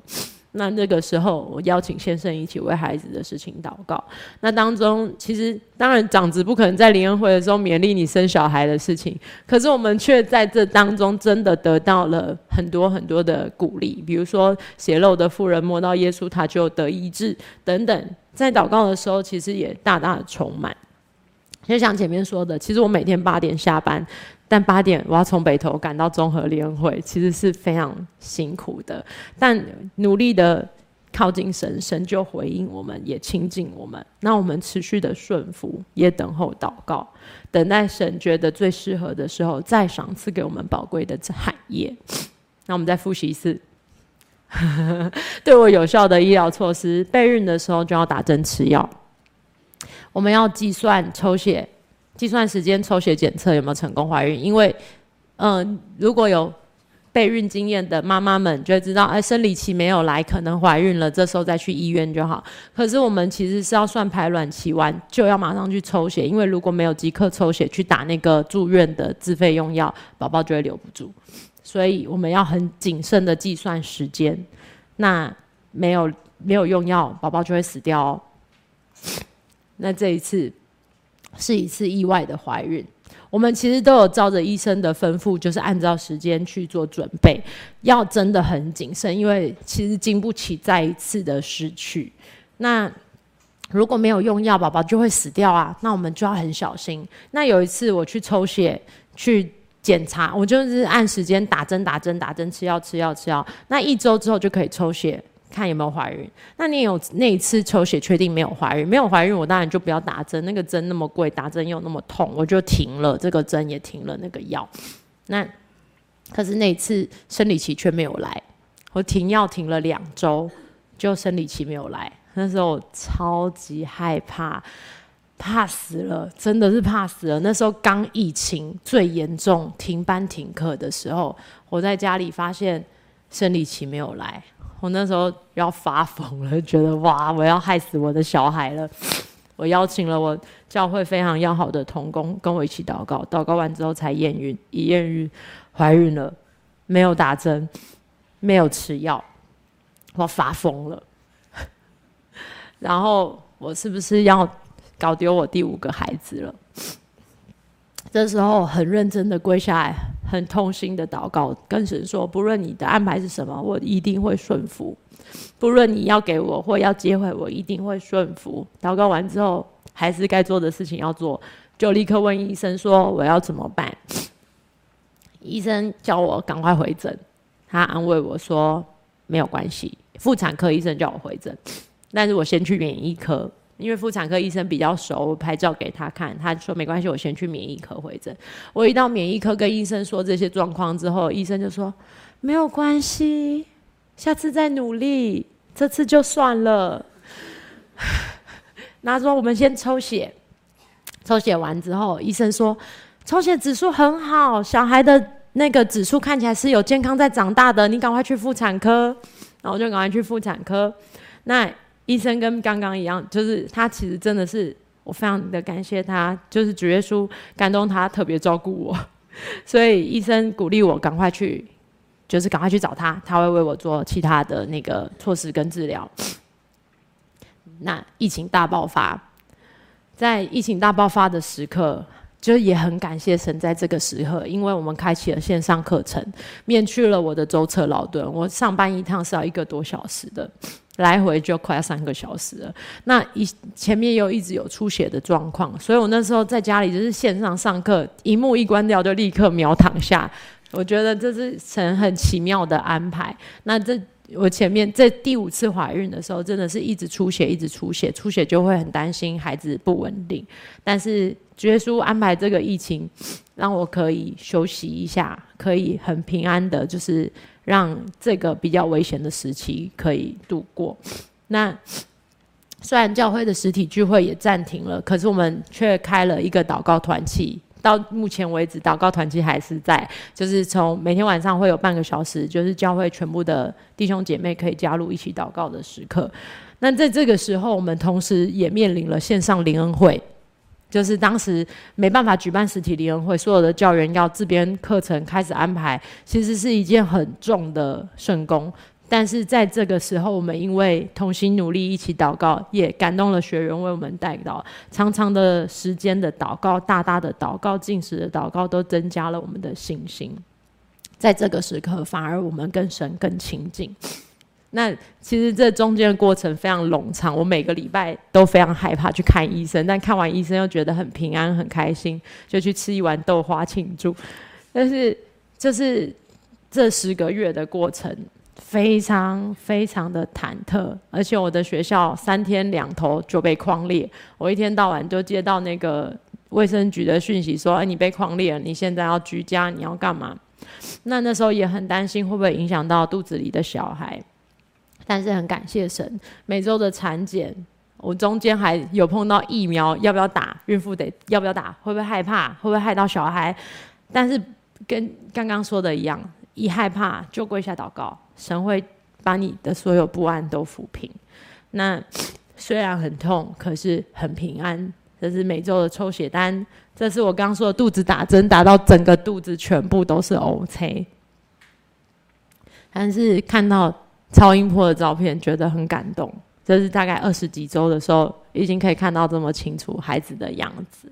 那那个时候，我邀请先生一起为孩子的事情祷告。那当中，其实当然长子不可能在灵恩会的时候勉励你生小孩的事情，可是我们却在这当中真的得到了很多很多的鼓励。比如说，血漏的妇人摸到耶稣，他就得医治等等。在祷告的时候，其实也大大的充满。就像前面说的，其实我每天八点下班。但八点我要从北投赶到综合联会，其实是非常辛苦的。但努力的靠近神，神就回应我们，也亲近我们。那我们持续的顺服，也等候祷告，等待神觉得最适合的时候，再赏赐给我们宝贵的产业。那我们再复习一次，对我有效的医疗措施，备孕的时候就要打针吃药。我们要计算抽血。计算时间抽血检测有没有成功怀孕？因为，嗯、如果有备孕经验的妈妈们就会知道，哎，生理期没有来，可能怀孕了，这时候再去医院就好。可是我们其实是要算排卵期完就要马上去抽血，因为如果没有即刻抽血去打那个住院的自费用药，宝宝就会留不住。所以我们要很谨慎的计算时间。那没有没有用药，宝宝就会死掉哦。那这一次。是一次意外的怀孕，我们其实都有照着医生的吩咐，就是按照时间去做准备，要真的很谨慎，因为其实经不起再一次的失去。那如果没有用药，宝宝就会死掉啊，那我们就要很小心。那有一次我去抽血去检查，我就是按时间打针、打针、打针，吃药、吃药、吃药，那一周之后就可以抽血。看有没有怀孕？那你有那一次抽血确定没有怀孕？没有怀孕，我当然就不要打针。那个针那么贵，打针又那么痛，我就停了这个针，也停了那个药。那可是那一次生理期却没有来，我停药停了两周，就生理期没有来。那时候超级害怕，怕死了，真的是怕死了。那时候刚疫情最严重，停班停课的时候，我在家里发现生理期没有来。我那时候要发疯了，觉得哇，我要害死我的小孩了。我邀请了我教会非常要好的同工跟我一起祷告，祷告完之后才验孕，一验孕怀孕了，没有打针，没有吃药，我发疯了。然后我是不是要搞丢我第五个孩子了？这时候很认真的跪下来，很痛心的祷告，跟神说：不论你的安排是什么，我一定会顺服；不论你要给我或要接回，我一定会顺服。祷告完之后，还是该做的事情要做，就立刻问医生说：我要怎么办？医生叫我赶快回诊，他安慰我说：没有关系。妇产科医生叫我回诊，但是我先去免疫科。因为妇产科医生比较熟，拍照给他看，他说没关系，我先去免疫科回诊。我一到免疫科跟医生说这些状况之后，医生就说没有关系，下次再努力，这次就算了。那说我们先抽血，抽血完之后，医生说抽血指数很好，小孩的那个指数看起来是有健康在长大的，你赶快去妇产科。然后我就赶快去妇产科。那医生跟刚刚一样，就是他其实真的是我非常的感谢他，就是主耶稣感动他特别照顾我，所以医生鼓励我赶快去，就是赶快去找他，他会为我做其他的那个措施跟治疗。那疫情大爆发，在疫情大爆发的时刻。就也很感谢神在这个时刻，因为我们开启了线上课程，免去了我的舟车劳顿。我上班一趟是要一个多小时的，来回就快要三个小时了。那一前面又一直有出血的状况，所以我那时候在家里就是线上上课，萤幕一关掉就立刻秒躺下。我觉得这是神很奇妙的安排。那这。我前面在第五次怀孕的时候，真的是一直出血，一直出血，出血就会很担心孩子不稳定。但是耶稣安排这个疫情，让我可以休息一下，可以很平安的，就是让这个比较危险的时期可以度过。那虽然教会的实体聚会也暂停了，可是我们却开了一个祷告团契。到目前为止，祷告团契还是在，就是从每天晚上会有半个小时，就是教会全部的弟兄姐妹可以加入一起祷告的时刻。那在这个时候，我们同时也面临了线上灵恩会，就是当时没办法举办实体联恩会，所有的教员要自编课程开始安排，其实是一件很重的圣工。但是在这个时候，我们因为同心努力，一起祷告，也感动了学员为我们带祷，长长的时间的祷告，大大的祷告，进食的祷告，都增加了我们的信心。在这个时刻，反而我们跟神更亲近。那其实这中间的过程非常冗长，我每个礼拜都非常害怕去看医生，但看完医生又觉得很平安、很开心，就去吃一碗豆花庆祝。但是，就是这十个月的过程。非常非常的忐忑，而且我的学校三天两头就被匡列，我一天到晚就接到那个卫生局的讯息说：“哎，你被匡列了，你现在要居家，你要干嘛？”那那时候也很担心会不会影响到肚子里的小孩，但是很感谢神，每周的产检，我中间还有碰到疫苗要不要打，孕妇得要不要打，会不会害怕，会不会害到小孩？但是跟刚刚说的一样。一害怕就跪下祷告，神会把你的所有不安都抚平。那虽然很痛，可是很平安。这是每周的抽血单，这是我刚刚说的肚子打针打到整个肚子全部都是 OK。但是看到超音波的照片，觉得很感动。这是大概二十几周的时候，已经可以看到这么清楚孩子的样子。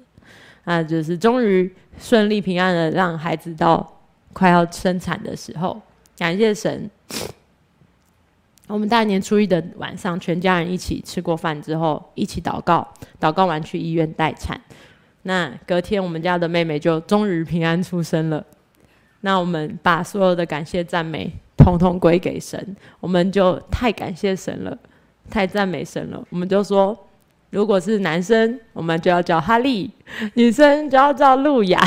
那就是终于顺利平安的让孩子到。快要生产的时候，感谢神。我们大年初一的晚上，全家人一起吃过饭之后，一起祷告，祷告完去医院待产。那隔天，我们家的妹妹就终于平安出生了。那我们把所有的感谢赞美统统归给神，我们就太感谢神了，太赞美神了。我们就说，如果是男生，我们就要叫哈利；女生就要叫路亚。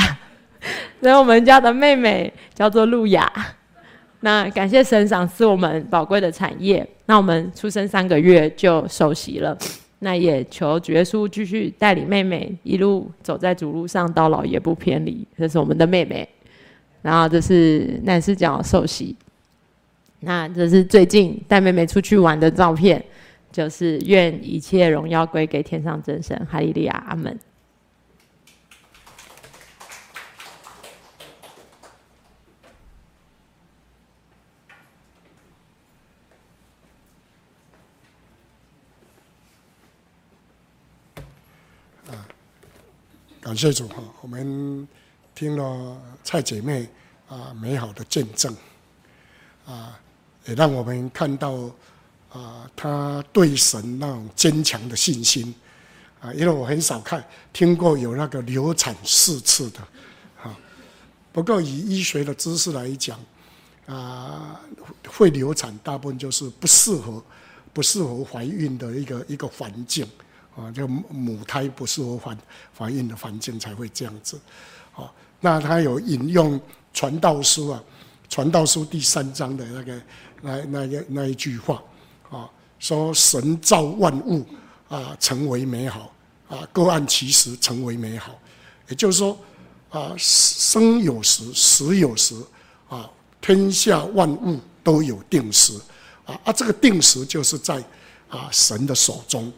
所以我们家的妹妹叫做路亚。那感谢神赏赐我们宝贵的产业。那我们出生三个月就受洗了。那也求主耶稣继续带领妹妹一路走在主路上，到老也不偏离。这是我们的妹妹。然后这是男视角受洗。那这是最近带妹妹出去玩的照片，就是愿一切荣耀归给天上真神。哈利利亚，阿门。感谢主哈，我们听了蔡姐妹啊美好的见证啊，也让我们看到啊他对神那种坚强的信心啊，因为我很少看听过有那个流产四次的啊。不过以医学的知识来讲啊，会流产大部分就是不适合不适合怀孕的一个一个环境。啊，就母胎不适合怀怀孕的环境才会这样子。好，那他有引用传道书啊，传道书第三章的那个那那个那一句话啊，说神造万物啊，成为美好啊，各按其时成为美好。也就是说，啊，生有时，死有时，啊，天下万物都有定时，啊啊，这个定时就是在啊神的手中。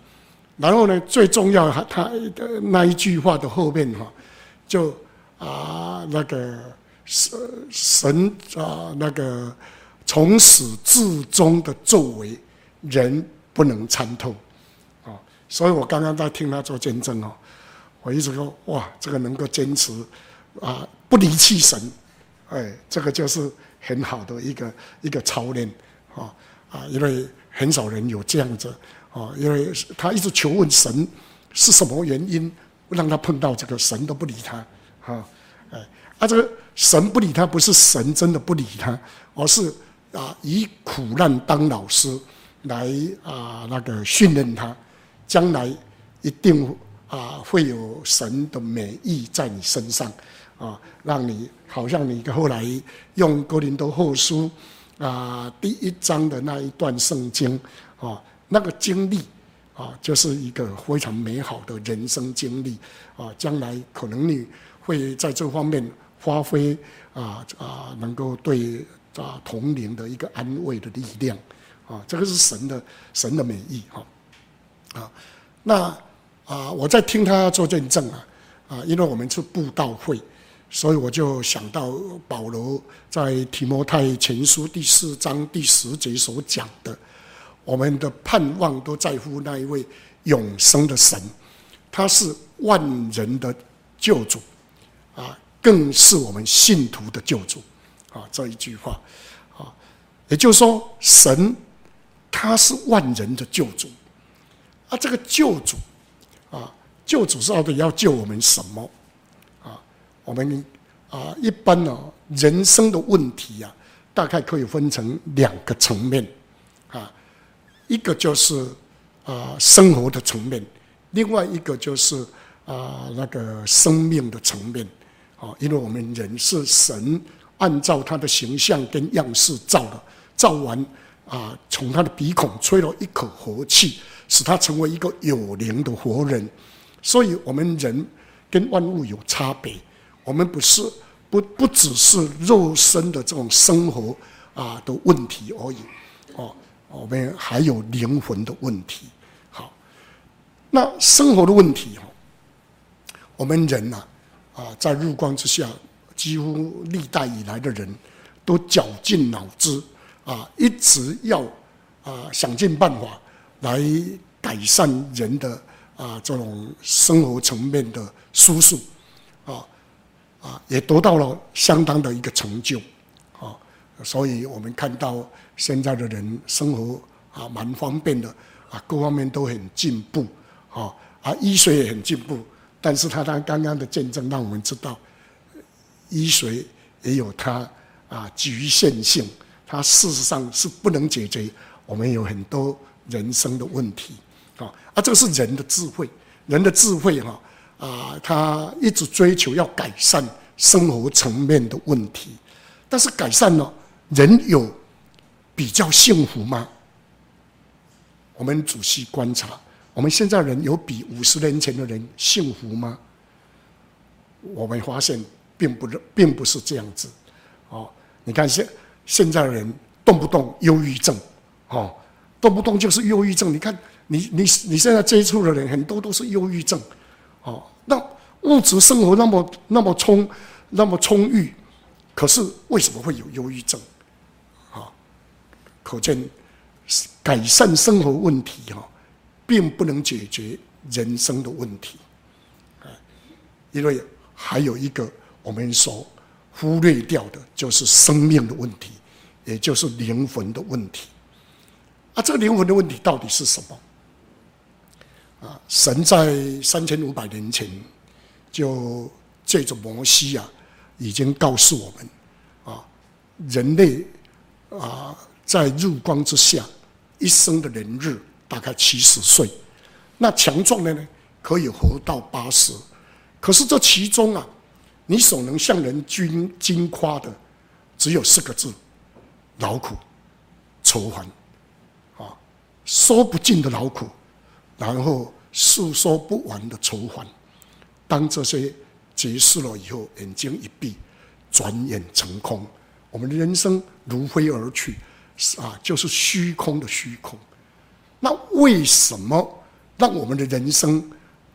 然后呢，最重要，他的那一句话的后面哈，就啊那个神神啊那个从始至终的作为，人不能参透，啊，所以我刚刚在听他做见证哦。我一直说哇，这个能够坚持啊，不离弃神，哎，这个就是很好的一个一个操练啊啊，因为很少人有这样子啊，因为他一直求问神是什么原因让他碰到这个神都不理他啊，哎，啊，这个神不理他不是神真的不理他，而是啊以苦难当老师来啊那个训练他，将来一定。啊，会有神的美意在你身上，啊，让你好像你后来用哥林多后书啊第一章的那一段圣经啊，那个经历啊，就是一个非常美好的人生经历啊，将来可能你会在这方面发挥啊啊，能够对啊同龄的一个安慰的力量啊，这个是神的神的美意哈啊，那。啊，我在听他做见证啊，啊，因为我们是布道会，所以我就想到保罗在提摩太前书第四章第十节所讲的，我们的盼望都在乎那一位永生的神，他是万人的救主，啊，更是我们信徒的救主，啊，这一句话，啊，也就是说，神他是万人的救主，啊，这个救主。啊，救主到底要救我们什么？啊，我们啊，一般呢，人生的问题啊，大概可以分成两个层面，啊，一个就是啊生活的层面，另外一个就是啊那个生命的层面，啊，因为我们人是神按照他的形象跟样式造的，造完啊，从他的鼻孔吹了一口活气。使他成为一个有灵的活人，所以我们人跟万物有差别。我们不是不不只是肉身的这种生活啊的问题而已，哦，我们还有灵魂的问题。好，那生活的问题哈，我们人呐啊，在日光之下，几乎历代以来的人都绞尽脑汁啊，一直要啊想尽办法。来改善人的啊这种生活层面的舒适，啊啊也得到了相当的一个成就，啊，所以我们看到现在的人生活啊蛮方便的，啊各方面都很进步，啊啊医学也很进步，但是他他刚刚的见证让我们知道，医学也有它啊局限性，它事实上是不能解决我们有很多。人生的问题，啊，啊，这个是人的智慧，人的智慧，哈，啊，他一直追求要改善生活层面的问题，但是改善了，人有比较幸福吗？我们仔细观察，我们现在人有比五十年前的人幸福吗？我们发现并不是并不是这样子，哦，你看现现在的人动不动忧郁症，哦。动不动就是忧郁症，你看你你你现在接触的人很多都是忧郁症，哦，那物质生活那么那么充那么充裕，可是为什么会有忧郁症？啊，可见改善生活问题哈，并不能解决人生的问题，啊，因为还有一个我们所忽略掉的，就是生命的问题，也就是灵魂的问题。啊，这个灵魂的问题到底是什么？啊，神在三千五百年前就借着摩西啊，已经告诉我们啊，人类啊，在日光之下一生的年日大概七十岁，那强壮的呢可以活到八十，可是这其中啊，你所能向人均矜夸的只有四个字：劳苦愁烦。啊说不尽的劳苦，然后诉说不完的愁烦。当这些结束了以后，眼睛一闭，转眼成空。我们的人生如飞而去，啊，就是虚空的虚空。那为什么让我们的人生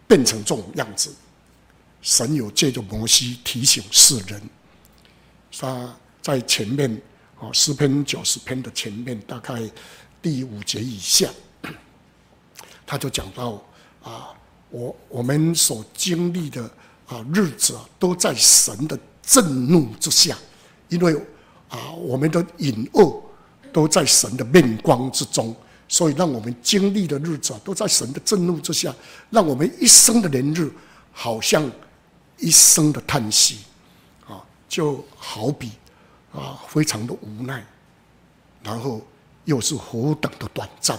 变成这种样子？神有借着摩西提醒世人，他在前面啊，诗篇九十篇的前面，大概第五节以下，他就讲到啊，我我们所经历的啊日子啊，都在神的震怒之下，因为啊，我们的隐恶都在神的面光之中。所以，让我们经历的日子啊，都在神的震怒之下；让我们一生的年日，好像一生的叹息，啊，就好比啊，非常的无奈，然后又是何等的短暂，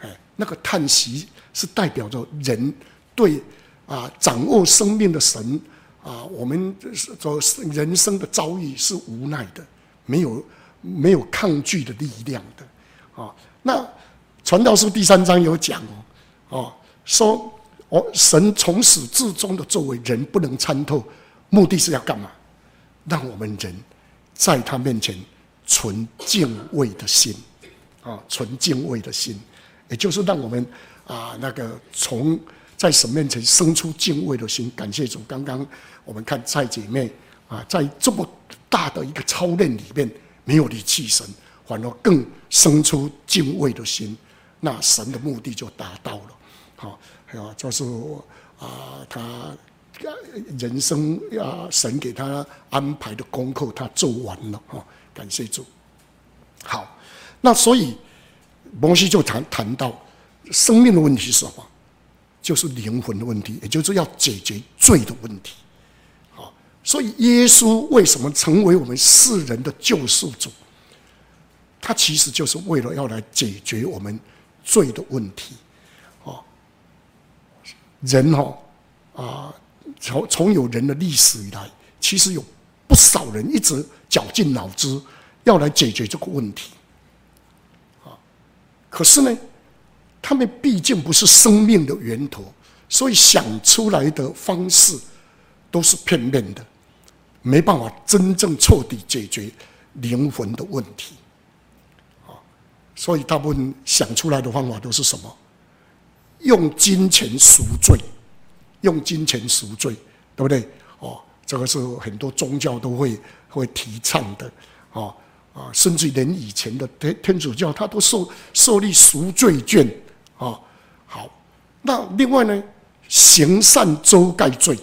哎，那个叹息是代表着人对啊掌握生命的神啊，我们所人生的遭遇是无奈的，没有没有抗拒的力量的，啊，那。传道书第三章有讲哦，哦，说哦，神从始至终的作为，人不能参透，目的是要干嘛？让我们人在他面前存敬畏的心，啊，存敬畏的心，也就是让我们啊，那个从在神面前生出敬畏的心。感谢主，刚刚我们看蔡姐妹啊，在这么大的一个操练里面，没有离弃神，反而更生出敬畏的心。那神的目的就达到了，好，还有就是啊，他人生啊，神给他安排的功课，他做完了哈，感谢主。好，那所以摩西就谈谈到生命的问题是什么？就是灵魂的问题，也就是要解决罪的问题。好，所以耶稣为什么成为我们世人的救赎主？他其实就是为了要来解决我们。罪的问题，哦，人哦，啊，从从有人的历史以来，其实有不少人一直绞尽脑汁要来解决这个问题，啊，可是呢，他们毕竟不是生命的源头，所以想出来的方式都是片面的，没办法真正彻底解决灵魂的问题。啊所以大部分想出来的方法都是什么？用金钱赎罪，用金钱赎罪，对不对？哦，这个是很多宗教都会会提倡的，哦啊，甚至连以前的天天主教，他都受受立赎罪券，啊，好。那另外呢，行善周盖罪，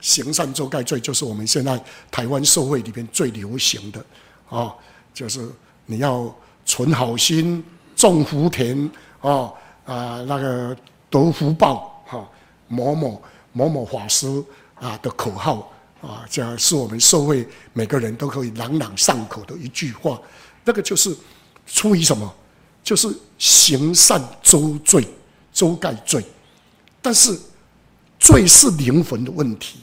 行善周盖罪就是我们现在台湾社会里面最流行的，啊，就是你要。存好心，种福田，啊啊，那个得福报，哈，某某某某法师啊的口号啊，这是我们社会每个人都可以朗朗上口的一句话。那个就是出于什么？就是行善周罪，周盖罪。但是罪是灵魂的问题，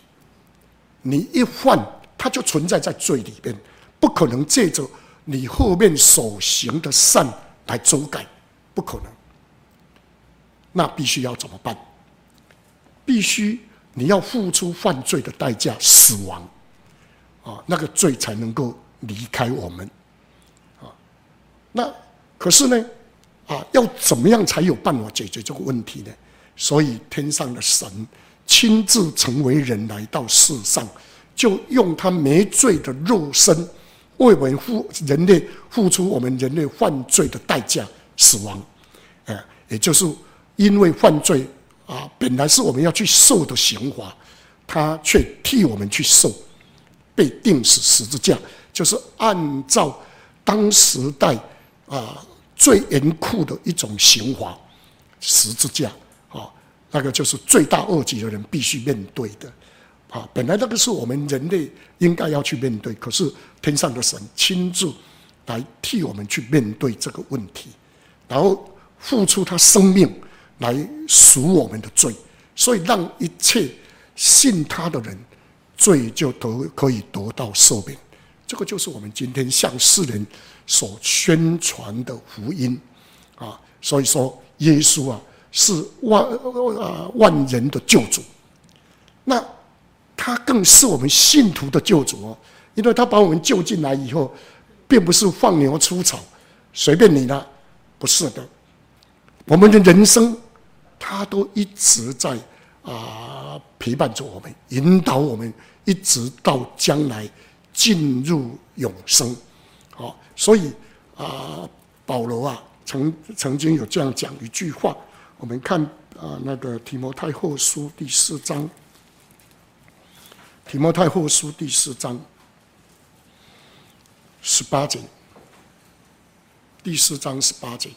你一犯，它就存在在罪里边，不可能借着。你后面所行的善来周盖，不可能。那必须要怎么办？必须你要付出犯罪的代价，死亡啊，那个罪才能够离开我们啊。那可是呢，啊，要怎么样才有办法解决这个问题呢？所以天上的神亲自成为人来到世上，就用他没罪的肉身。为我们付人类付出我们人类犯罪的代价，死亡，哎，也就是因为犯罪啊，本来是我们要去受的刑罚，他却替我们去受，被钉死十字架，就是按照当时代啊最严酷的一种刑罚，十字架啊，那个就是罪大恶极的人必须面对的。啊，本来那个是我们人类应该要去面对，可是天上的神亲自来替我们去面对这个问题，然后付出他生命来赎我们的罪，所以让一切信他的人罪就得可以得到赦免。这个就是我们今天向世人所宣传的福音啊。所以说，耶稣啊是万啊万人的救主。那。他更是我们信徒的救主哦，因为他把我们救进来以后，并不是放牛出草，随便你了，不是的。我们的人生，他都一直在啊陪伴着我们，引导我们，一直到将来进入永生。好，所以啊，保罗啊，曾曾经有这样讲一句话，我们看啊那个提摩太后书第四章。提摩太后书第四章十八节，第四章十八节，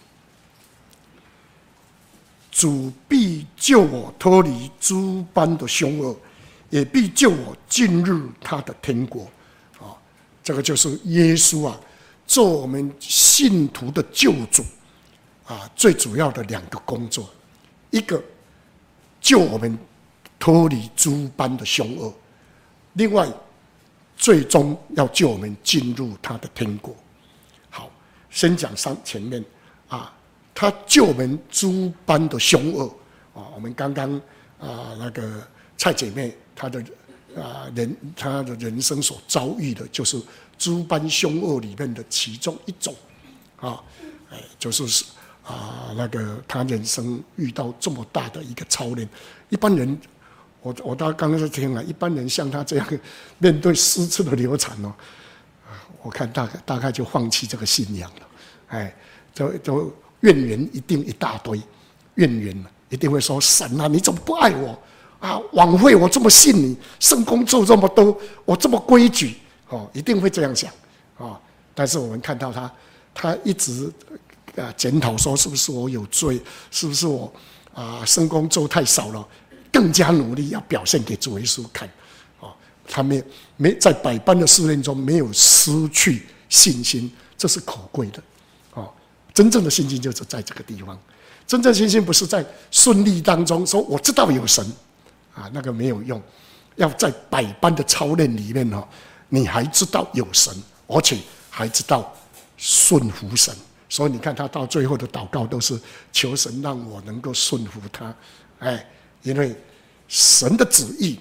主必救我脱离诸般的凶恶，也必救我进入他的天国。啊，这个就是耶稣啊，做我们信徒的救主啊，最主要的两个工作，一个救我们脱离诸般的凶恶。另外，最终要救我们进入他的天国。好，先讲上前面啊，他救我们诸般的凶恶啊。我们刚刚啊，那个蔡姐妹她的啊人，她的人生所遭遇的，就是诸般凶恶里面的其中一种啊，哎，就是啊那个她人生遇到这么大的一个操练，一般人。我我到刚刚在听了，一般人像他这样面对诗词的流产哦，我看大概大概就放弃这个信仰了，哎，就就怨言一定一大堆，怨言一定会说神啊，你怎么不爱我啊？枉费我这么信你，圣工做这么多，我这么规矩哦，一定会这样想啊。但是我们看到他，他一直啊检讨说，是不是我有罪？是不是我啊圣工做太少了？更加努力要表现给主耶稣看，啊，他没没在百般的试炼中没有失去信心，这是可贵的，真正的信心就是在这个地方，真正信心不是在顺利当中说我知道有神，啊，那个没有用，要在百般的操练里面哈，你还知道有神，而且还知道顺服神，所以你看他到最后的祷告都是求神让我能够顺服他，哎。因为神的旨意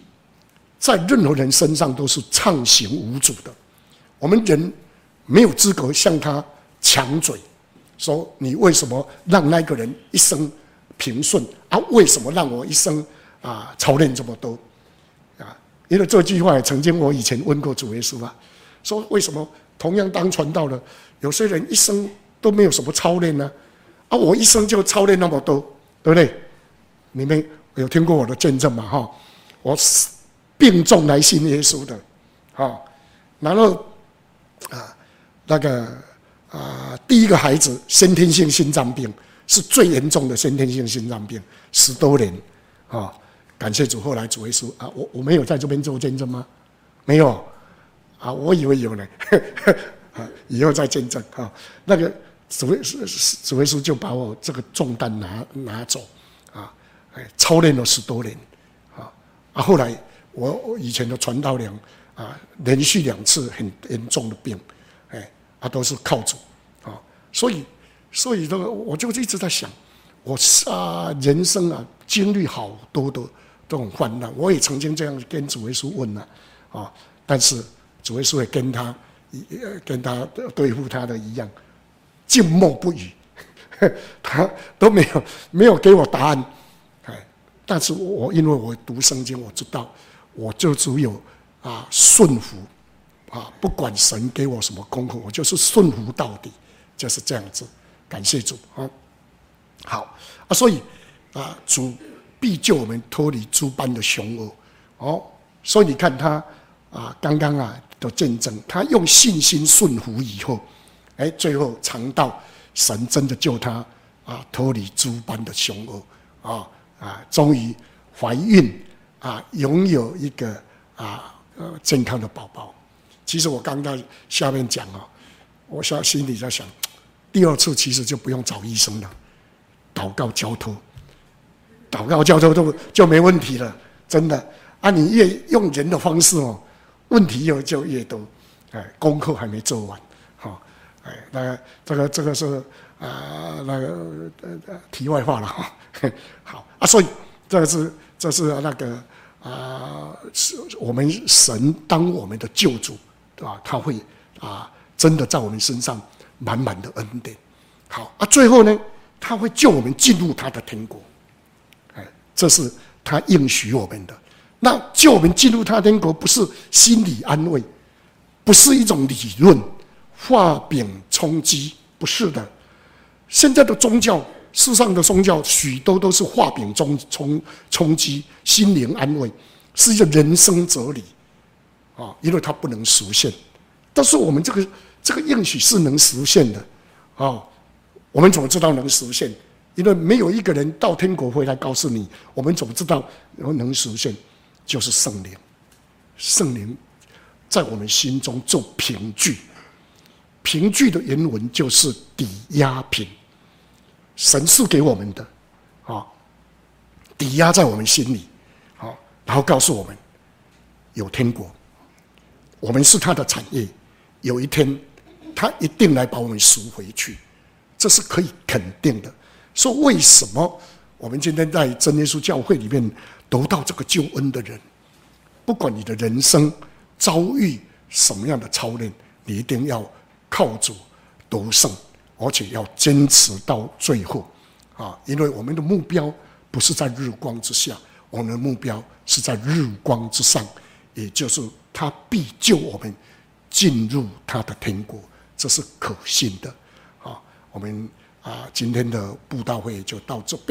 在任何人身上都是畅行无阻的，我们人没有资格向他抢嘴，说你为什么让那个人一生平顺啊？为什么让我一生啊操练这么多啊？因为这句话也曾经我以前问过主耶稣啊，说为什么同样当传道的，有些人一生都没有什么操练呢？啊，我一生就操练那么多，对不对？你们。有听过我的见证吗？哈，我病重来信耶稣的，哈，然后啊，那个啊，第一个孩子先天性心脏病是最严重的先天性心脏病，十多年，啊，感谢主，后来主耶稣啊，我我没有在这边做见证吗？没有，啊，我以为有呢，啊，以后再见证啊，那个主耶稣主耶稣就把我这个重担拿拿走啊。哎，操练了十多年，啊啊！后来我我以前的传道娘啊，连续两次很严重的病，他，都是靠主啊，所以所以这个我就一直在想，我啊人生啊经历好多的这种患难，我也曾经这样跟主耶稣问了啊，但是主耶稣也跟他跟他对付他的一样，静默不语，他都没有没有给我答案。但是我因为我读圣经，我知道我就只有啊顺服啊，不管神给我什么功课，我就是顺服到底，就是这样子。感谢主啊！好啊，所以啊，主必救我们脱离诸般的凶恶哦。所以你看他啊，刚刚啊的见证，他用信心顺服以后，哎，最后尝到神真的救他啊，脱离诸般的凶恶啊。啊，终于怀孕啊，拥有一个啊呃健康的宝宝。其实我刚在下面讲哦，我下心里在想，第二次其实就不用找医生了，祷告交托，祷告交托就就没问题了，真的。啊，你越用人的方式哦，问题又就越多。哎，功课还没做完，哈，哎，那个这个这个是。啊，那个呃呃题外话了哈，好啊，所以这是这是那个啊，是我们神当我们的救主，啊？他会啊，真的在我们身上满满的恩典。好啊，最后呢，他会救我们进入他的天国。哎，这是他应许我们的。那救我们进入他天国，不是心理安慰，不是一种理论，画饼充饥，不是的。现在的宗教。世上的宗教许多都是画饼充充充饥，心灵安慰，是一个人生哲理，啊，因为它不能实现。但是我们这个这个应许是能实现的，啊，我们怎么知道能实现？因为没有一个人到天国回来告诉你，我们怎么知道能实现？就是圣灵，圣灵在我们心中做凭据，凭据的原文就是抵押品。神赐给我们的，啊，抵押在我们心里，啊，然后告诉我们有天国，我们是他的产业，有一天他一定来把我们赎回去，这是可以肯定的。说为什么我们今天在真耶稣教会里面得到这个救恩的人，不管你的人生遭遇什么样的操练，你一定要靠主得胜。而且要坚持到最后，啊，因为我们的目标不是在日光之下，我们的目标是在日光之上，也就是他必救我们进入他的天国，这是可信的，啊，我们啊今天的布道会就到这边。